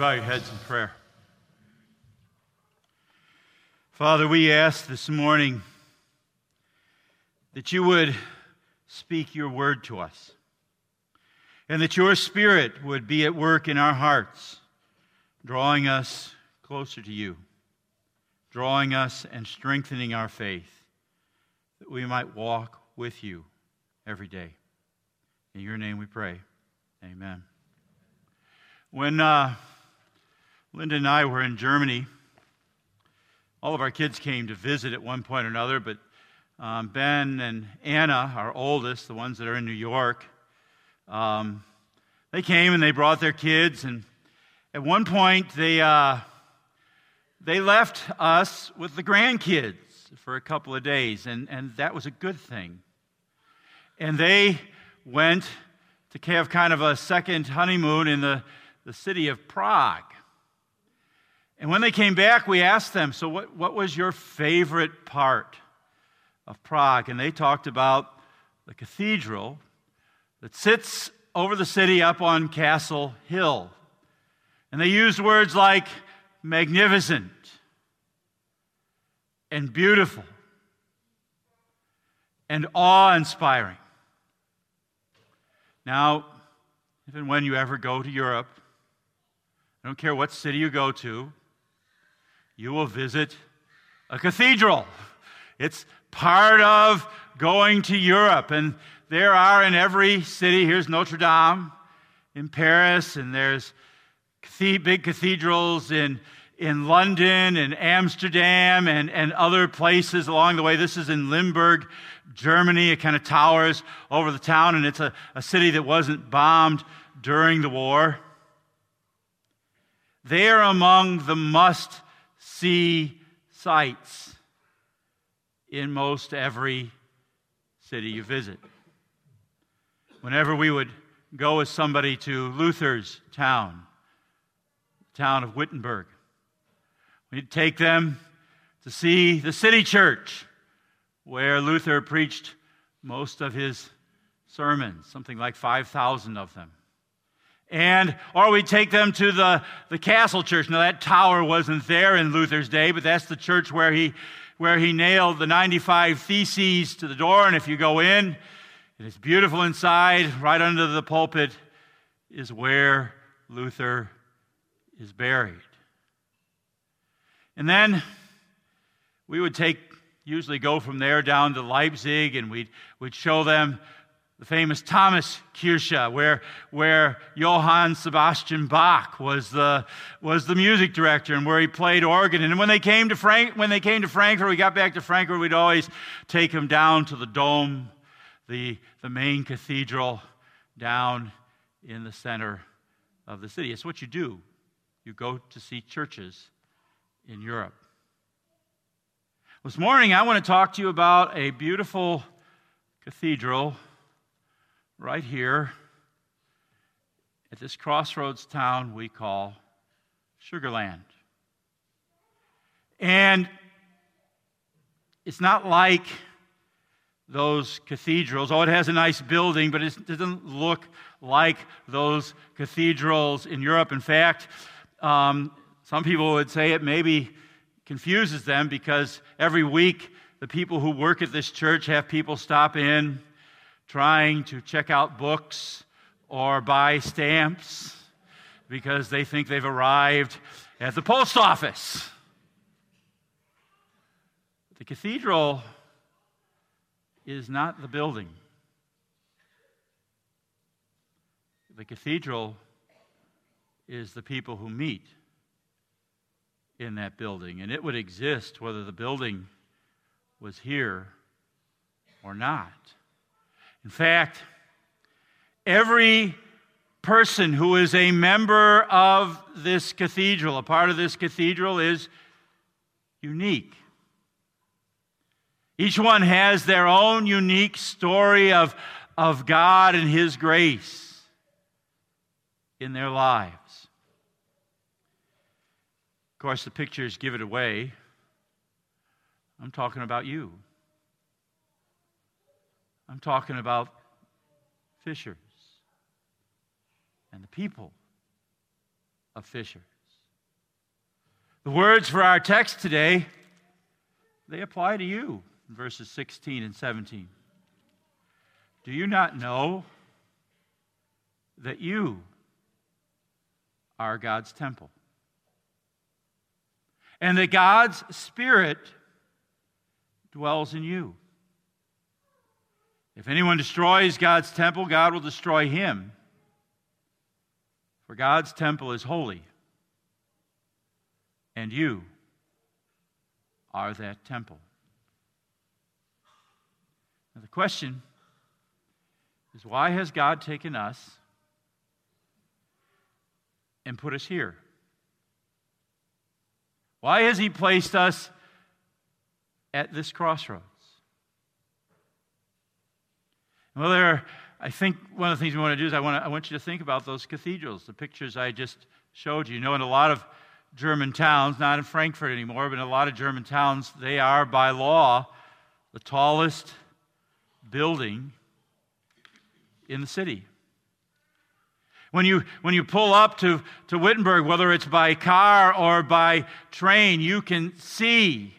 bow your heads in prayer? Father, we ask this morning that you would speak your word to us and that your spirit would be at work in our hearts, drawing us closer to you, drawing us and strengthening our faith, that we might walk with you every day. In your name we pray. Amen. When uh, Linda and I were in Germany, all of our kids came to visit at one point or another, but um, Ben and Anna, our oldest, the ones that are in New York, um, they came and they brought their kids, and at one point they uh, they left us with the grandkids for a couple of days, and, and that was a good thing. And they went to have kind of a second honeymoon in the the city of Prague. And when they came back, we asked them, So, what, what was your favorite part of Prague? And they talked about the cathedral that sits over the city up on Castle Hill. And they used words like magnificent and beautiful and awe inspiring. Now, if and when you ever go to Europe, I don't care what city you go to, you will visit a cathedral. It's part of going to Europe. And there are in every city, here's Notre Dame in Paris, and there's big cathedrals in, in London and Amsterdam and, and other places along the way. This is in Limburg, Germany. It kind of towers over the town, and it's a, a city that wasn't bombed during the war. They're among the must see sights in most every city you visit. Whenever we would go with somebody to Luther's town, the town of Wittenberg, we'd take them to see the city church where Luther preached most of his sermons, something like 5,000 of them and or we take them to the, the castle church. Now that tower wasn't there in luther's day but that's the church where he where he nailed the 95 theses to the door. And if you go in it's beautiful inside. Right under the pulpit is where luther is buried. And then we would take usually go from there down to Leipzig and we'd, we'd show them the famous Thomas Kirche, where, where Johann Sebastian Bach was the, was the music director and where he played organ. And when they came to Frank, when they came to Frankfurt, we got back to Frankfurt, we'd always take him down to the dome, the, the main cathedral down in the center of the city. It's what you do. You go to see churches in Europe. This morning, I want to talk to you about a beautiful cathedral right here at this crossroads town we call Sugar Land. And it's not like those cathedrals. Oh, it has a nice building, but it doesn't look like those cathedrals in Europe. In fact, um, some people would say it maybe confuses them because every week the people who work at this church have people stop in trying to check out books or buy stamps because they think they've arrived at the post office. The cathedral is not the building. The cathedral is the people who meet in that building, and it would exist whether the building was here or not. In fact, every person who is a member of this cathedral, a part of this cathedral, is unique. Each one has their own unique story of, of God and His grace in their lives. Of course, the pictures give it away. I'm talking about you. I'm talking about fishers and the people of fishers. The words for our text today, they apply to you in verses 16 and 17. Do you not know that you are God's temple? And that God's Spirit dwells in you. If anyone destroys God's temple, God will destroy him. For God's temple is holy, and you are that temple. Now, the question is why has God taken us and put us here? Why has He placed us at this crossroads? Well, there I think one of the things we want to do is I want, to, I want you to think about those cathedrals, the pictures I just showed you. You know, in a lot of German towns, not in Frankfurt anymore, but in a lot of German towns, they are by law the tallest building in the city. When you, when you pull up to, to Wittenberg, whether it's by car or by train, you can see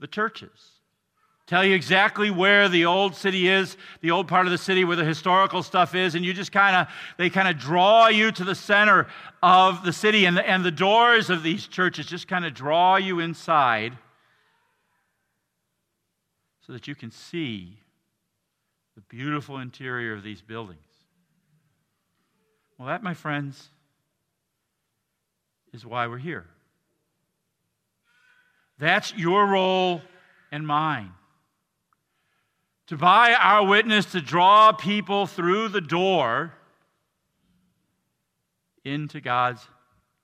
the churches. Tell you exactly where the old city is, the old part of the city where the historical stuff is, and you just kind of, they kind of draw you to the center of the city, and the, and the doors of these churches just kind of draw you inside so that you can see the beautiful interior of these buildings. Well, that, my friends, is why we're here. That's your role and mine. To buy our witness to draw people through the door into God's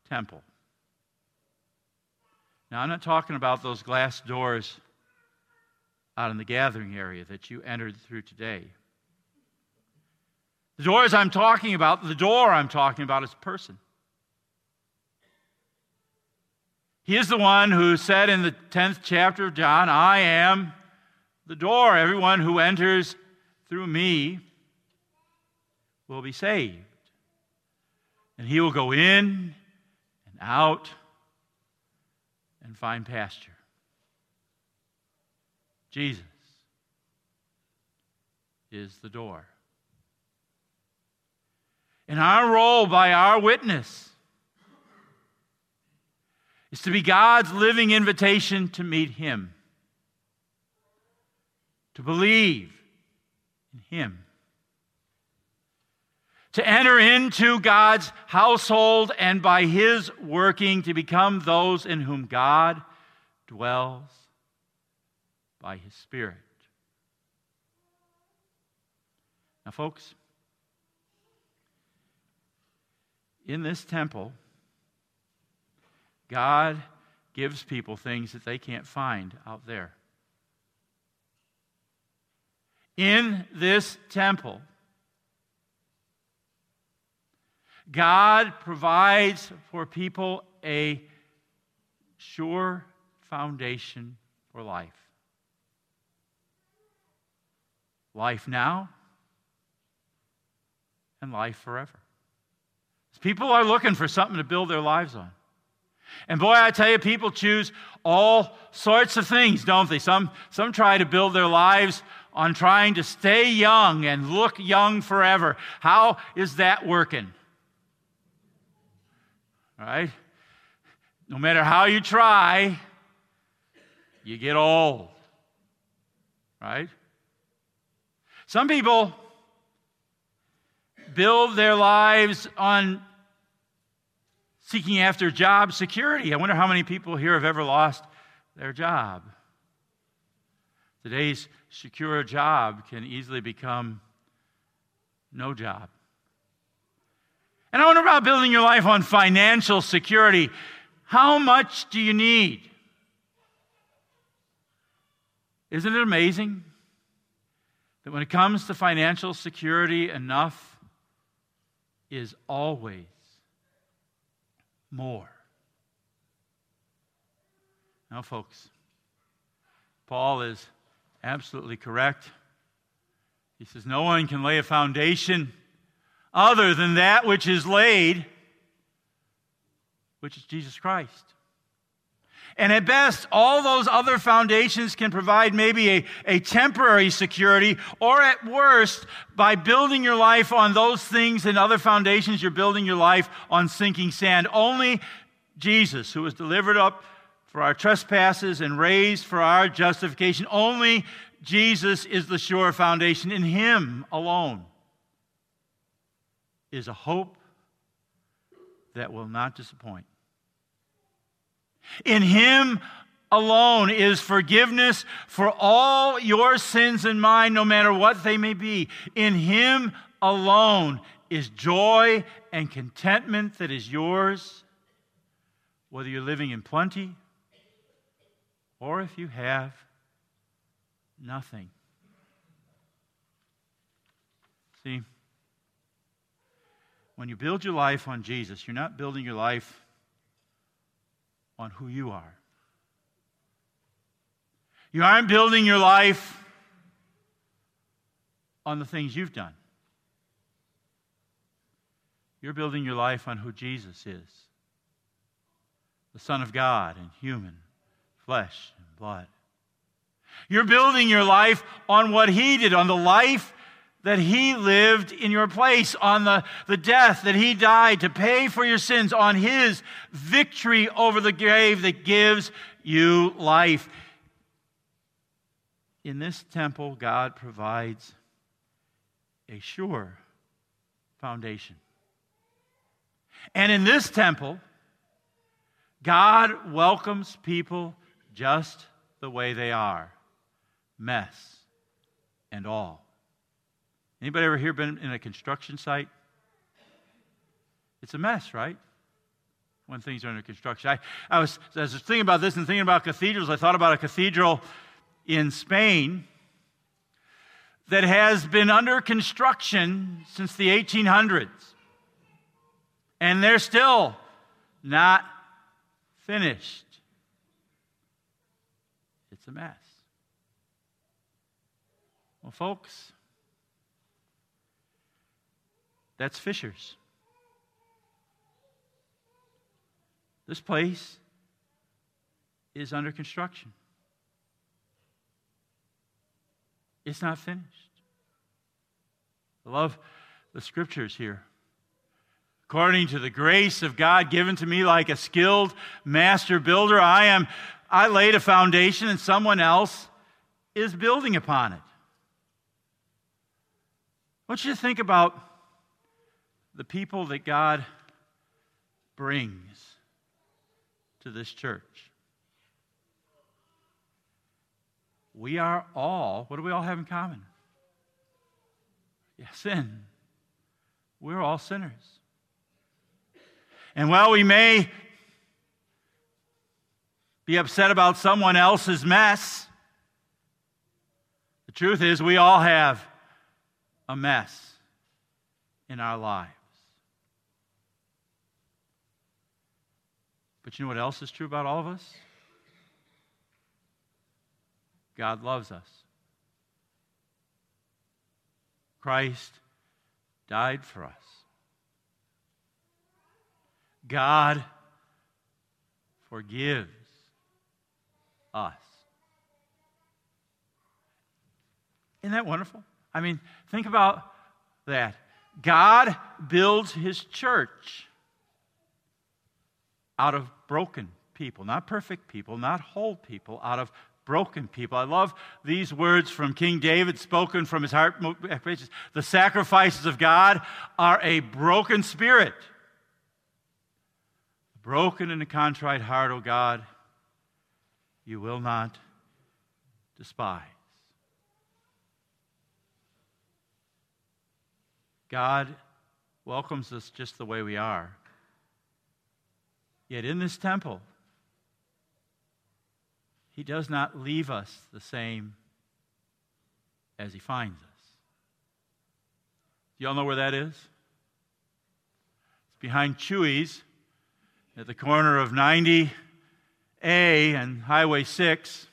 temple. Now, I'm not talking about those glass doors out in the gathering area that you entered through today. The doors I'm talking about, the door I'm talking about is a person. He is the one who said in the 10th chapter of John, I am the door. Everyone who enters through me will be saved. And he will go in and out and find pasture. Jesus is the door. And our role by our witness is to be God's living invitation to meet Him, to believe in Him, to enter into God's household and by His working to become those in whom God dwells by His Spirit. Now, folks, in this temple, God gives people things that they can't find out there. In this temple, God provides for people a sure foundation for life. life now, and life forever. People are looking for something to build their lives on. And boy, I tell you, people choose all sorts of things, don't they? Some, some try to build their lives on trying to stay young and look young forever. How is that working? Right? No matter how you try, you get old. Right? Some people build their lives on seeking after job security. I wonder how many people here have ever lost their job. Today's secure job can easily become no job. And I wonder about building your life on financial security. How much do you need? Isn't it amazing? that when it comes to financial security, enough is always more. Now, folks, Paul is absolutely correct. He says, No one can lay a foundation other than that which is laid, which is Jesus Christ. And at best, all those other foundations can provide maybe a, a temporary security, or at worst, by building your life on those things and other foundations, you're building your life on sinking sand. Only Jesus, who was delivered up for our trespasses and raised for our justification, only Jesus is the sure foundation. In Him alone is a hope that will not disappoint. In Him alone is forgiveness for all your sins and mine, no matter what they may be. In Him alone is joy and contentment that is yours, whether you're living in plenty or if you have nothing. See, when you build your life on Jesus, you're not building your life on who you are. You aren't building your life on the things you've done. You're building your life on who Jesus is the Son of God and human, flesh and blood. You're building your life on what He did, on the life that He lived in your place, on the, the death that He died to pay for your sins, on His victory over the grave that gives you life. In this temple, God provides a sure foundation. And in this temple, God welcomes people just the way they are mess and all. Anybody ever here been in a construction site? It's a mess, right? When things are under construction. I, I, was, I was thinking about this and thinking about cathedrals. I thought about a cathedral in Spain that has been under construction since the 1800s. And they're still not finished. It's a mess. Well, folks, that's Fishers. This place is under construction. It's not finished. I love the scriptures here. According to the grace of God given to me like a skilled master builder, I am I laid a foundation and someone else is building upon it. I want you to think about the people that God brings to this church. We are all, what do we all have in common? Yeah, sin. We're all sinners. And while we may be upset about someone else's mess, the truth is we all have a mess in our lives. But you know what else is true about all of us? God loves us. Christ died for us. God forgives us. Isn't that wonderful? I mean, think about that. God builds his church out of broken people, not perfect people, not whole people, out of broken people. I love these words from King David spoken from his heart. Eh, the sacrifices of God are a broken spirit. Broken and a contrite heart, O God, you will not despise. God welcomes us just the way we are. Yet in this temple, He does not leave us the same as He finds us. Do y'all know where that is? It's behind Chuy's at the corner of 90A and Highway 6.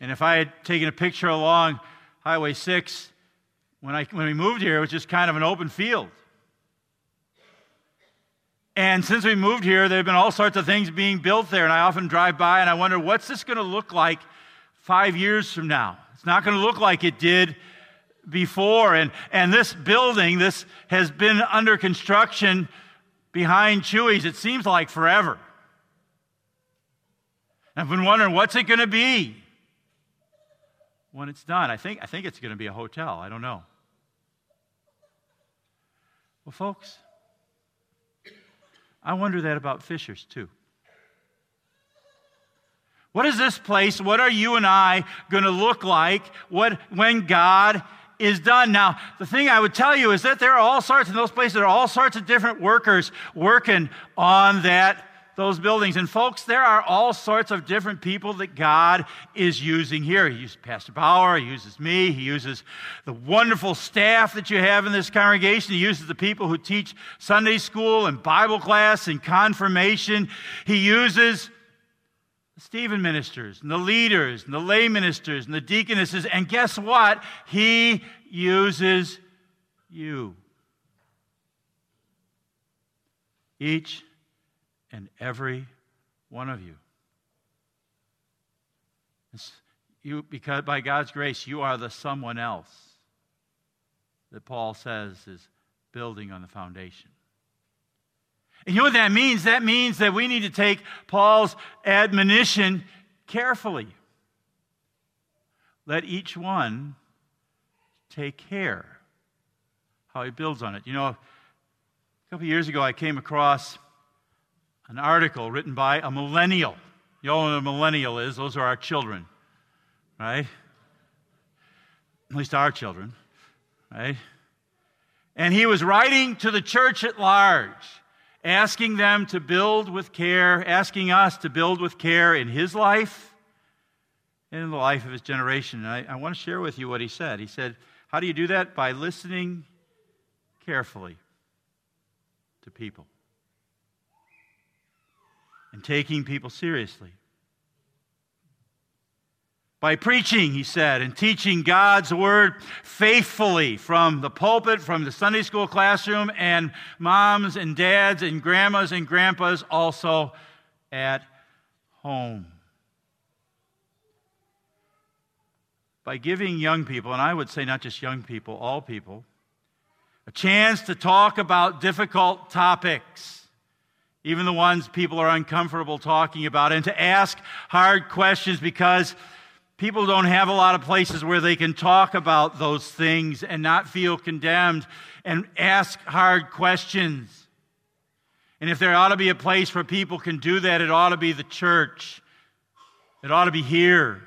And if I had taken a picture along Highway 6, when, I, when we moved here, it was just kind of an open field. And since we moved here, there have been all sorts of things being built there. And I often drive by and I wonder, what's this going to look like five years from now? It's not going to look like it did before. And, and this building, this has been under construction behind Chuy's, it seems like forever. I've been wondering, what's it going to be when it's done? I think, I think it's going to be a hotel. I don't know. Well, folks, I wonder that about Fishers too. What is this place? What are you and I going to look like what, when God is done? Now, the thing I would tell you is that there are all sorts, in those places, there are all sorts of different workers working on that those buildings. And folks, there are all sorts of different people that God is using here. He uses Pastor Bauer, he uses me, he uses the wonderful staff that you have in this congregation, he uses the people who teach Sunday school and Bible class and confirmation. He uses the Stephen ministers and the leaders and the lay ministers and the deaconesses. And guess what? He uses you. Each and every one of you. you because by God's grace, you are the someone else that Paul says is building on the foundation. And you know what that means? That means that we need to take Paul's admonition carefully. Let each one take care how he builds on it. You know, a couple years ago, I came across an article written by a millennial. You all know what a millennial is, those are our children, right? At least our children, right? And he was writing to the church at large, asking them to build with care, asking us to build with care in his life and in the life of his generation. And I, I want to share with you what he said. He said, How do you do that? By listening carefully to people and taking people seriously. By preaching, he said, and teaching God's word faithfully from the pulpit, from the Sunday school classroom, and moms and dads and grandmas and grandpas also at home. By giving young people, and I would say not just young people, all people, a chance to talk about difficult topics even the ones people are uncomfortable talking about, and to ask hard questions because people don't have a lot of places where they can talk about those things and not feel condemned and ask hard questions. And if there ought to be a place where people can do that, it ought to be the church. It ought to be here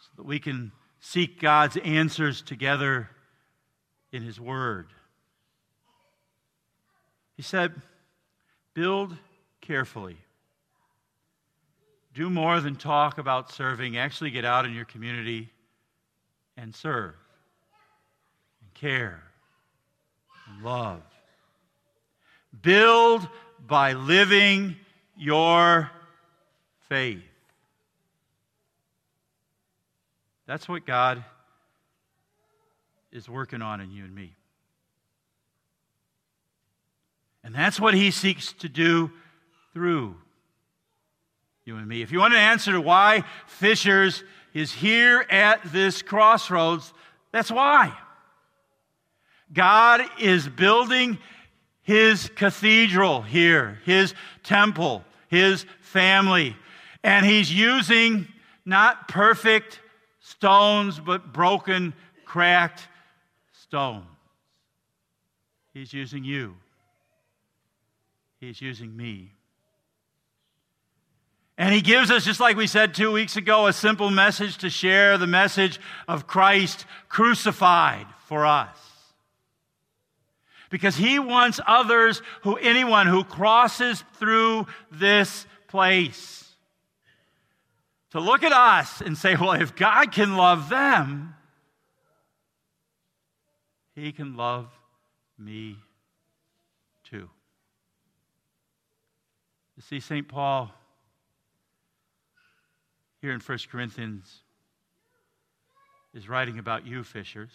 so that we can seek God's answers together in His Word. He said, Build carefully. Do more than talk about serving. Actually, get out in your community and serve, and care, and love. Build by living your faith. That's what God is working on in you and me. And that's what he seeks to do through you and me. If you want an answer to why Fishers is here at this crossroads, that's why. God is building his cathedral here, his temple, his family. And he's using not perfect stones, but broken, cracked stones. He's using you. He's using me. And he gives us, just like we said two weeks ago, a simple message to share the message of Christ crucified for us. Because he wants others who, anyone who crosses through this place, to look at us and say, well, if God can love them, he can love me too. You see, St. Paul here in 1 Corinthians is writing about you, fishers.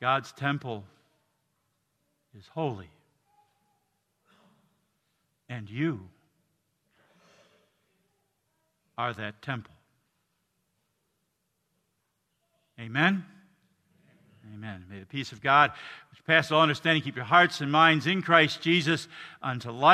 God's temple is holy. And you are that temple. Amen. Amen. May the peace of God, passes all understanding, keep your hearts and minds in Christ Jesus unto life.